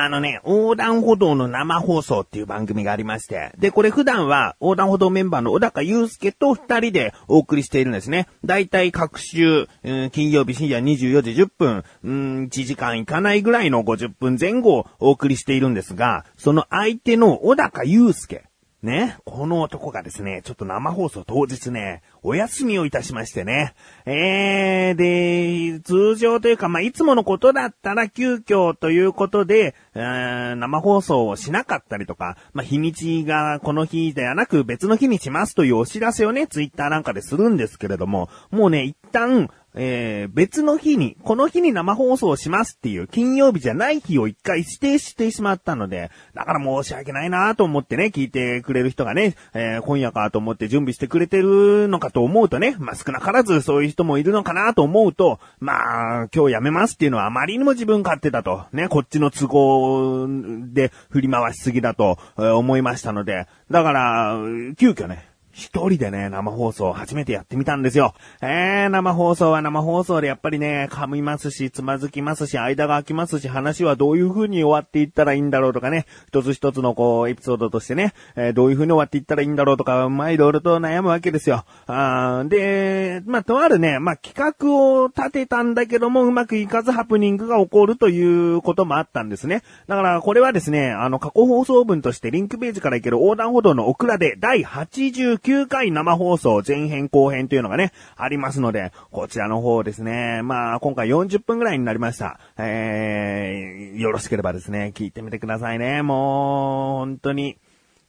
あのね、横断歩道の生放送っていう番組がありまして、で、これ普段は横断歩道メンバーの小高祐介と二人でお送りしているんですね。だいたい各週、うん、金曜日深夜24時10分、うん、1時間いかないぐらいの50分前後をお送りしているんですが、その相手の小高祐介。ね、この男がですね、ちょっと生放送当日ね、お休みをいたしましてね。えー、で、通常というか、まあ、いつものことだったら急遽ということで、生放送をしなかったりとか、まあ、日にちがこの日ではなく別の日にしますというお知らせをね、ツイッターなんかでするんですけれども、もうね、一旦、えー、別の日に、この日に生放送しますっていう金曜日じゃない日を一回指定してしまったので、だから申し訳ないなと思ってね、聞いてくれる人がね、えー、今夜かと思って準備してくれてるのかと思うとね、まあ、少なからずそういう人もいるのかなと思うと、まあ、今日やめますっていうのはあまりにも自分勝手だと、ね、こっちの都合で振り回しすぎだとえ思いましたので、だから、急遽ね、一人でね、生放送初めてやってみたんですよ。えー、生放送は生放送でやっぱりね、噛みますし、つまずきますし、間が空きますし、話はどういう風に終わっていったらいいんだろうとかね、一つ一つのこう、エピソードとしてね、えー、どういう風に終わっていったらいいんだろうとか、まあ、いろいろと悩むわけですよ。あーで、まあ、とあるね、まあ、企画を立てたんだけども、うまくいかずハプニングが起こるということもあったんですね。だから、これはですね、あの、過去放送文としてリンクページから行ける横断歩道のオクラで第89 9回生放送前編後編というのがね、ありますので、こちらの方ですね、まあ今回40分ぐらいになりました。えー、よろしければですね、聞いてみてくださいね。もう、本当に。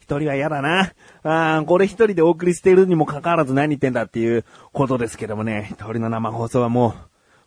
一人は嫌だな。あこれ一人でお送りしているにもかかわらず何言ってんだっていうことですけどもね、一人の生放送はも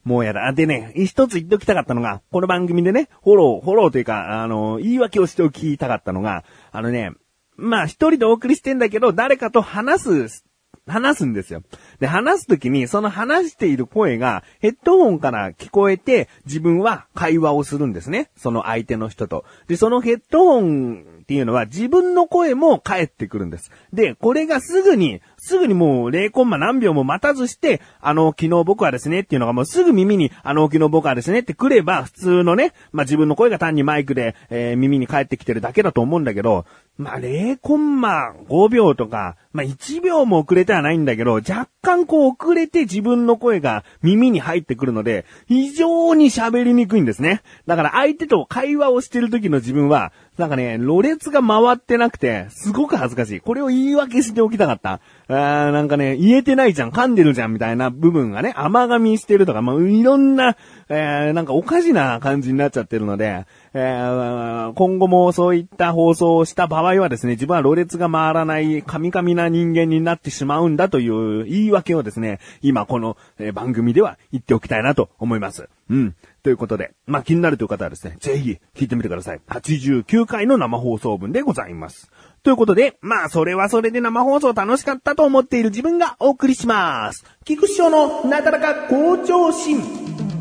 う、もうやだ。でね、一つ言っておきたかったのが、この番組でね、フォロー、フォローというか、あの、言い訳をしておきたかったのが、あのね、まあ一人でお送りしてんだけど、誰かと話す、話すんですよ。で、話すときに、その話している声がヘッドホンから聞こえて、自分は会話をするんですね。その相手の人と。で、そのヘッドホンっていうのは自分の声も返ってくるんです。で、これがすぐに、すぐにもう0コンマ何秒も待たずして、あの、昨日僕はですねっていうのがもうすぐ耳に、あの、昨日僕はですねって来れば、普通のね、まあ、自分の声が単にマイクで、えー、耳に返ってきてるだけだと思うんだけど、まあ、0コンマ5秒とか、まあ、1秒も遅れてはないんだけど、若干こう遅れて自分の声が耳に入ってくるので、非常に喋りにくいんですね。だから相手と会話をしてる時の自分は、なんかね、ろれが回ってなくて、すごく恥ずかしい。これを言い訳しておきたかった。あーなんかね、言えてないじゃん、噛んでるじゃん、みたいな部分がね、甘噛みしてるとか、まあ、いろんな、えー、なんかおかしな感じになっちゃってるので、えー、今後もそういった放送をした場合はですね、自分はろれが回らない、神々なな人間になってしまうんだという言い訳をですね、今この、え番組では言っておきたいなと思います。うん。ということで、まあ、気になるという方はですね、ぜひ聞いてみてください。89回の生放送分でございます。ということで、まあ、それはそれで生放送楽しかったと思っている自分がお送りします。菊師匠のなだらか向上心。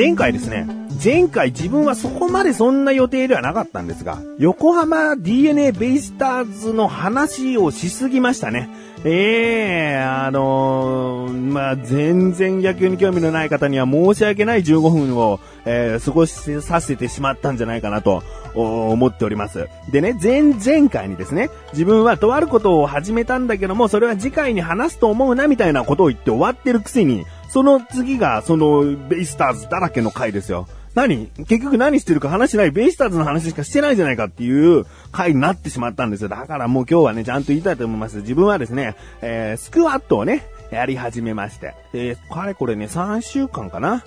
前回ですね、前回自分はそこまでそんな予定ではなかったんですが、横浜 DNA ベイスターズの話をしすぎましたね。ええー、あのー、まあ、全然野球に興味のない方には申し訳ない15分を、えー、過ごしさせてしまったんじゃないかなと思っております。でね、前々回にですね、自分はとあることを始めたんだけども、それは次回に話すと思うなみたいなことを言って終わってるくせに、その次が、その、ベイスターズだらけの回ですよ。何？結局何してるか話しない、ベイスターズの話しかしてないじゃないかっていう回になってしまったんですよ。だからもう今日はね、ちゃんと言いたいと思います。自分はですね、えー、スクワットをね、やり始めまして。で、かれこれね、3週間かな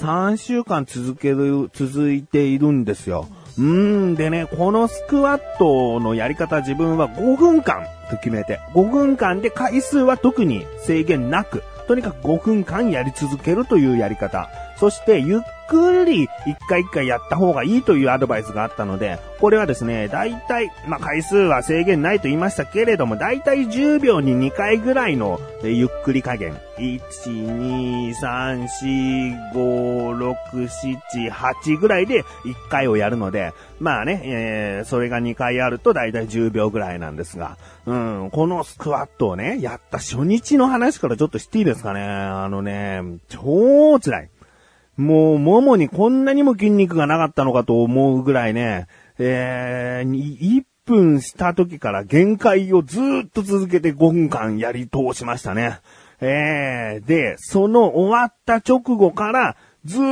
?3 週間続ける、続いているんですよ。うーん、でね、このスクワットのやり方自分は5分間と決めて、5分間で回数は特に制限なく、とにかく5分間やり続けるというやり方。そしてゆっくり一回一回やった方がいいというアドバイスがあったので、これはですね、大体、まあ、回数は制限ないと言いましたけれども、大体10秒に2回ぐらいのゆっくり加減。1、2、3、4、5、6、7、8ぐらいで1回をやるので、まあね、えー、それが2回あると大体10秒ぐらいなんですが、うん、このスクワットをね、やった初日の話からちょっとしていいですかね。あのね、超辛い。もう、ももにこんなにも筋肉がなかったのかと思うぐらいね、えー、1分した時から限界をずっと続けて5分間やり通しましたね。えー、で、その終わった直後からずっ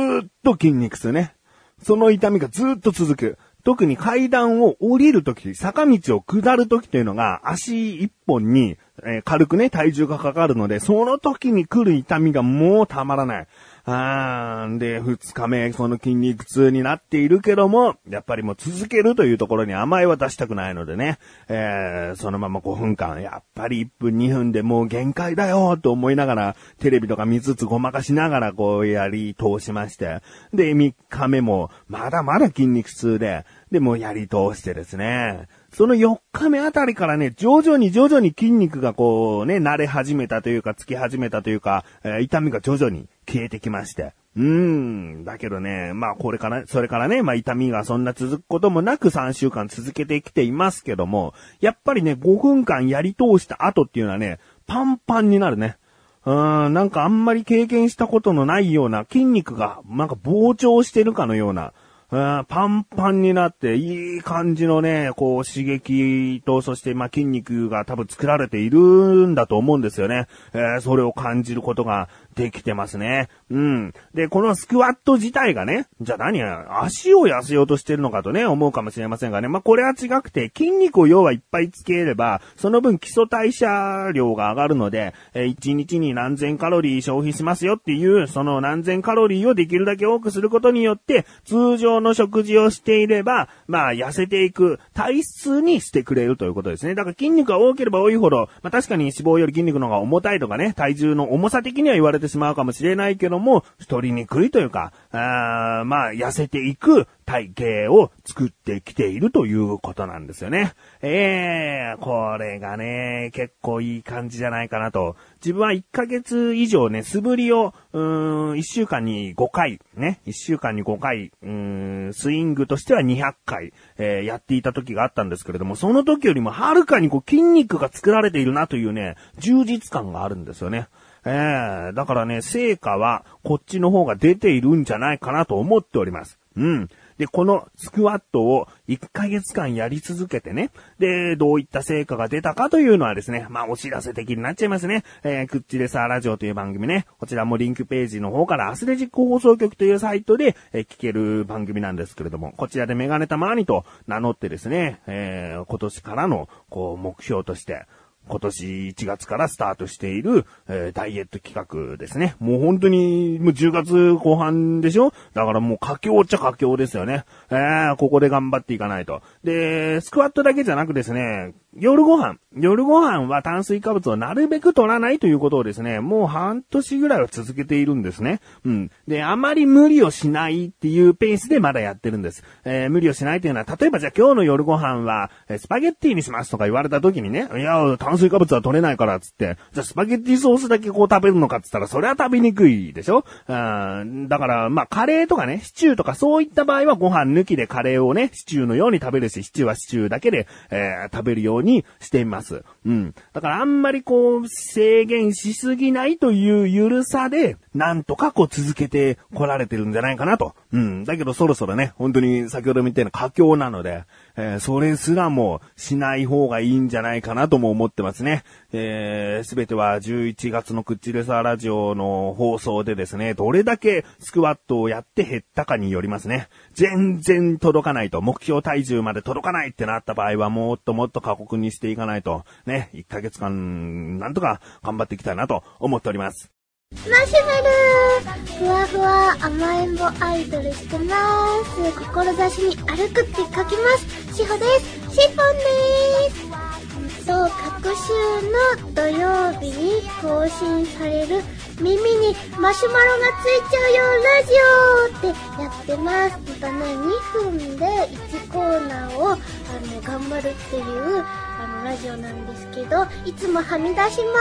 と筋肉痛ね。その痛みがずっと続く。特に階段を降りるとき、坂道を下るときというのが足一本に、えー、軽くね、体重がかかるので、その時に来る痛みがもうたまらない。あーで、二日目、その筋肉痛になっているけども、やっぱりもう続けるというところに甘えは出したくないのでね、えー、そのまま5分間、やっぱり1分2分でもう限界だよと思いながら、テレビとか見つつごまかしながらこうやり通しまして、で、3日目も、まだまだ筋肉痛で、で、もうやり通してですね、その4日目あたりからね、徐々に徐々に筋肉がこうね、慣れ始めたというか、つき始めたというか、えー、痛みが徐々に消えてきまして。うーん。だけどね、まあこれから、それからね、まあ痛みがそんな続くこともなく3週間続けてきていますけども、やっぱりね、5分間やり通した後っていうのはね、パンパンになるね。うーん、なんかあんまり経験したことのないような筋肉が、なんか膨張してるかのような、パンパンになって、いい感じのね、こう刺激と、そしてま筋肉が多分作られているんだと思うんですよね。えー、それを感じることができてますね。うん。で、このスクワット自体がね、じゃあ何や、足を痩せようとしてるのかとね、思うかもしれませんがね。まあ、これは違くて、筋肉を要はいっぱいつければ、その分基礎代謝量が上がるので、えー、1日に何千カロリー消費しますよっていう、その何千カロリーをできるだけ多くすることによって、通常の食事をしていれば、まあ、痩せていく体質にしてくれるということですね。だから筋肉が多ければ多いほど、まあ、確かに脂肪より筋肉の方が重たいとかね、体重の重さ的には言われててしまうかもしれないけども、太りにくいというか、あまあ、痩せていく体型を作ってきているということなんですよね。ええー、これがね、結構いい感じじゃないかなと。自分は1ヶ月以上ね、素振りを、うーん、1週間に5回、ね、1週間に5回、うーん、スイングとしては200回、えー、やっていた時があったんですけれども、その時よりもはるかにこう筋肉が作られているなというね、充実感があるんですよね。ええー、だからね、成果はこっちの方が出ているんじゃないかなと思っております。うん。で、このスクワットを1ヶ月間やり続けてね、で、どういった成果が出たかというのはですね、まあお知らせ的になっちゃいますね。えー、クッチレサーラジオという番組ね、こちらもリンクページの方からアスレジック放送局というサイトで、えー、聞ける番組なんですけれども、こちらでメガネたまーにと名乗ってですね、えー、今年からの、こう、目標として、今年1月からスタートしている、えー、ダイエット企画ですね。もう本当に、もう10月後半でしょ？だからもう佳境っちゃ佳境ですよね。えー、ここで頑張っていかないと。で、スクワットだけじゃなくですね、夜ご飯。夜ご飯は炭水化物をなるべく取らないということをですね、もう半年ぐらいは続けているんですね。うん。で、あまり無理をしないっていうペースでまだやってるんです。えー、無理をしないというのは、例えばじゃあ今日の夜ご飯は、えスパゲッティにしますとか言われた時にね、いや、炭水化物は取れないからっつって、じゃあスパゲッティソースだけこう食べるのかっつったら、それは食べにくいでしょ？うん。だから、まあ、カレーとかね、シチューとかそういった場合はご飯抜きでカレーをね、シチューのように食べるし、シチューはシチューだけで、えー、食べるようににしています。うん。だからあんまりこう、制限しすぎないというゆるさで、なんとかこう続けてこられてるんじゃないかなと。うん。だけどそろそろね、本当に先ほどみたいな佳境なので、えー、それすらもしない方がいいんじゃないかなとも思ってますね。えす、べては11月のクッチレサーラジオの放送でですね、どれだけスクワットをやって減ったかによりますね。全然届かないと、目標体重まで届かないってなった場合はもっともっと過酷にしていかないと、ね、1ヶ月間、なんとか頑張っていきたいなと思っております。マシュマルふわふわ甘えん坊アイドルしてます。志に歩くって書きます。しほです。シフォンです。そう各週の土曜日に更新される耳にマシュマロがついちゃうよラジオってやってます。またね、2分で1コーナーを、あの、頑張るっていう、あの、ラジオなんです。けど、いつもはみ出します。でも、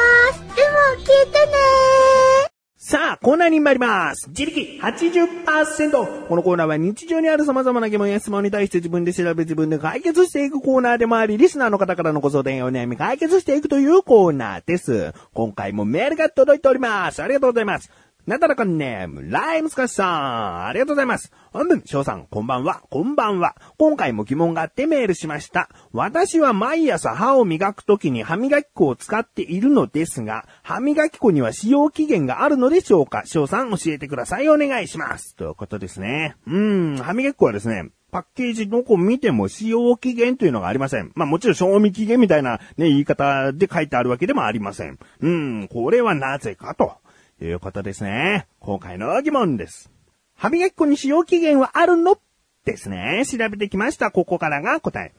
聞いてねさあ、コーナーに参ります。自力80%。このコーナーは日常にある様々な疑問や質問に対して自分で調べ自分で解決していくコーナーでもあり、リスナーの方からのご相談やお悩み解決していくというコーナーです。今回もメールが届いております。ありがとうございます。なだらかネーム、ライムスカシさん、ありがとうございます。本文、翔さん、こんばんは、こんばんは。今回も疑問があってメールしました。私は毎朝歯を磨くときに歯磨き粉を使っているのですが、歯磨き粉には使用期限があるのでしょうか？翔さん、教えてください。お願いします。ということですね。うん、歯磨き粉はですね、パッケージどこ見ても使用期限というのがありません。まあもちろん賞味期限みたいなね、言い方で書いてあるわけでもありません。うん、これはなぜかと。ということですね。今回の疑問です。歯磨き粉に使用期限はあるの？ですね。調べてきました。ここからが答え。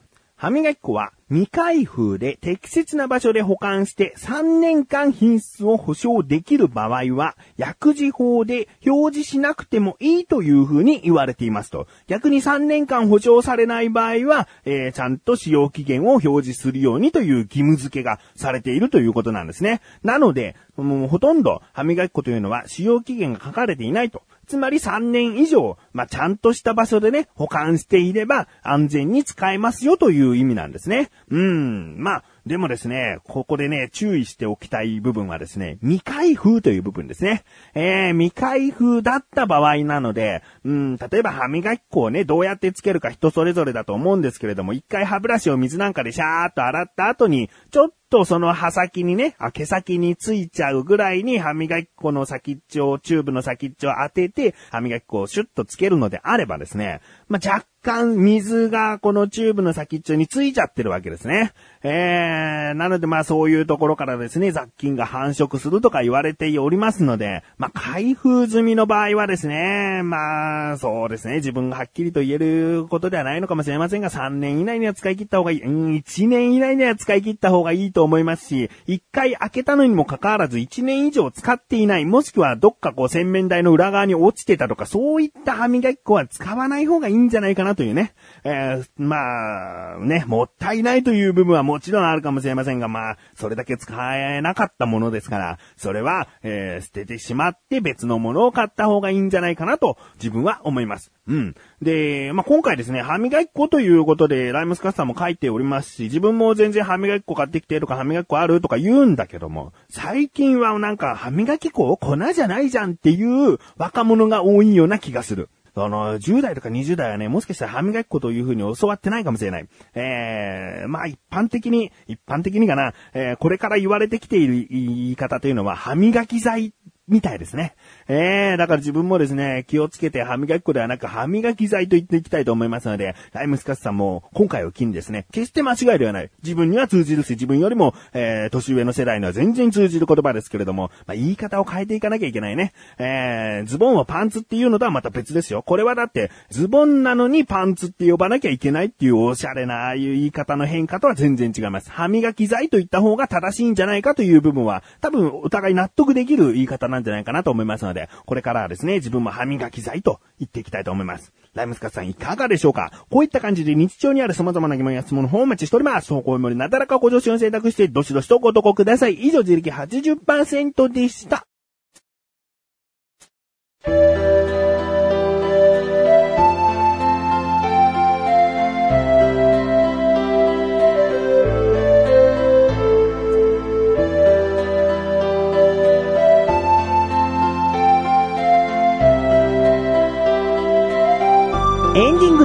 歯磨き粉は未開封で適切な場所で保管して3年間品質を保証できる場合は薬事法で表示しなくてもいいというふうに言われていますと。逆に3年間保証されない場合は、えー、ちゃんと使用期限を表示するようにという義務付けがされているということなんですね。なので、もうほとんど歯磨き粉というのは使用期限が書かれていないと。つまり3年以上、まあ、ちゃんとした場所でね、保管していれば安全に使えますよという意味なんですね。うん、まあ、でもですね、ここでね、注意しておきたい部分はですね、未開封という部分ですね。えー、未開封だった場合なので、うん、例えば歯磨き粉をね、どうやってつけるか人それぞれだと思うんですけれども、一回歯ブラシを水なんかでシャーっと洗った後に、ちょっとその刃先にね、あ、毛先についちゃうぐらいに歯磨き粉の先っちょ、チューブの先っちょを当てて、歯磨き粉をシュッとつけるのであればですね、まあ、若干水がこのチューブの先っちょについちゃってるわけですね。えー、なのでまあそういうところからですね、雑菌が繁殖するとか言われておりますので、まあ開封済みの場合はですね、まあそうですね、自分がはっきりと言えることではないのかもしれませんが、3年以内には使い切った方がいい、うん、1年以内には使い切った方がいいと思いますし、1回開けたのにもかかわらず1年以上使っていない、もしくはどっかこう洗面台の裏側に落ちてたとか、そういった歯磨き粉は使わない方がいいんじゃないかなというね。えー、まあ、ね、もったいないという部分はもちろんあるかもしれませんが、まあ、それだけ使えなかったものですから、それは、えー、捨ててしまって別のものを買った方がいいんじゃないかなと、自分は思います。うん。で、まあ、今回ですね、歯磨き粉ということで、ライムスカッサーも書いておりますし、自分も全然歯磨き粉買ってきてとか歯磨き粉あるとか言うんだけども、最近はなんか歯磨き粉粉じゃないじゃんっていう若者が多いような気がする。あの、10代とか20代はね、もしかしたら歯磨き粉というふうに教わってないかもしれない。えー、まあ一般的に、一般的にかな、えー、これから言われてきている言い方というのは、歯磨き剤みたいですね。ええー、だから自分もですね、気をつけて歯磨き粉ではなく歯磨き剤と言っていきたいと思いますので、ライムスカスさんも今回を機にですね、決して間違いではない。自分には通じるし、自分よりも、えー、年上の世代には全然通じる言葉ですけれども、まあ、言い方を変えていかなきゃいけないね。えー、ズボンをパンツっていうのとはまた別ですよ。これはだって、ズボンなのにパンツって呼ばなきゃいけないっていうおしゃれな、ああいう言い方の変化とは全然違います。歯磨き剤と言った方が正しいんじゃないかという部分は、多分お互い納得できる言い方なんじゃないかなと思いますので、これからはですね、自分も歯磨き剤と言っていきたいと思います。ライムスカさんいかがでしょうか？こういった感じで日常にある様々な疑問や質問の方をお待ちしております。投稿よりなだらかご助手を選択して、どしどしとご投稿ください。以上、自力80%でした。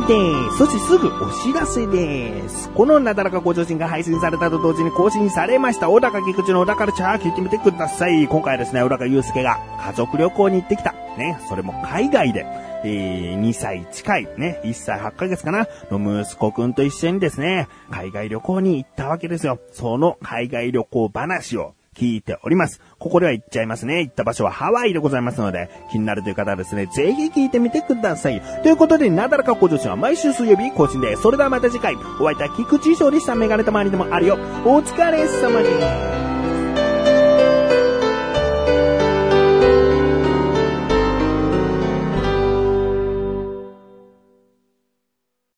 です。そしてすぐお知らせです。このなだらかご助身が配信されたと同時に更新されました、小高菊池の小高ルチャー聞いてみてください。今回はですね、小高祐介が家族旅行に行ってきた。ね、それも海外で。えー、2歳近い、ね、1歳8ヶ月かな、の息子くんと一緒にですね、海外旅行に行ったわけですよ。その海外旅行話を聞いております。ここでは行っちゃいますね。行った場所はハワイでございますので、気になるという方はですね、ぜひ聞いてみてください。ということで、なだらか向上心は毎週水曜日更新です。それではまた次回、お会いいた菊池翔でしたメガネたまりでもあるよ。お疲れ様です。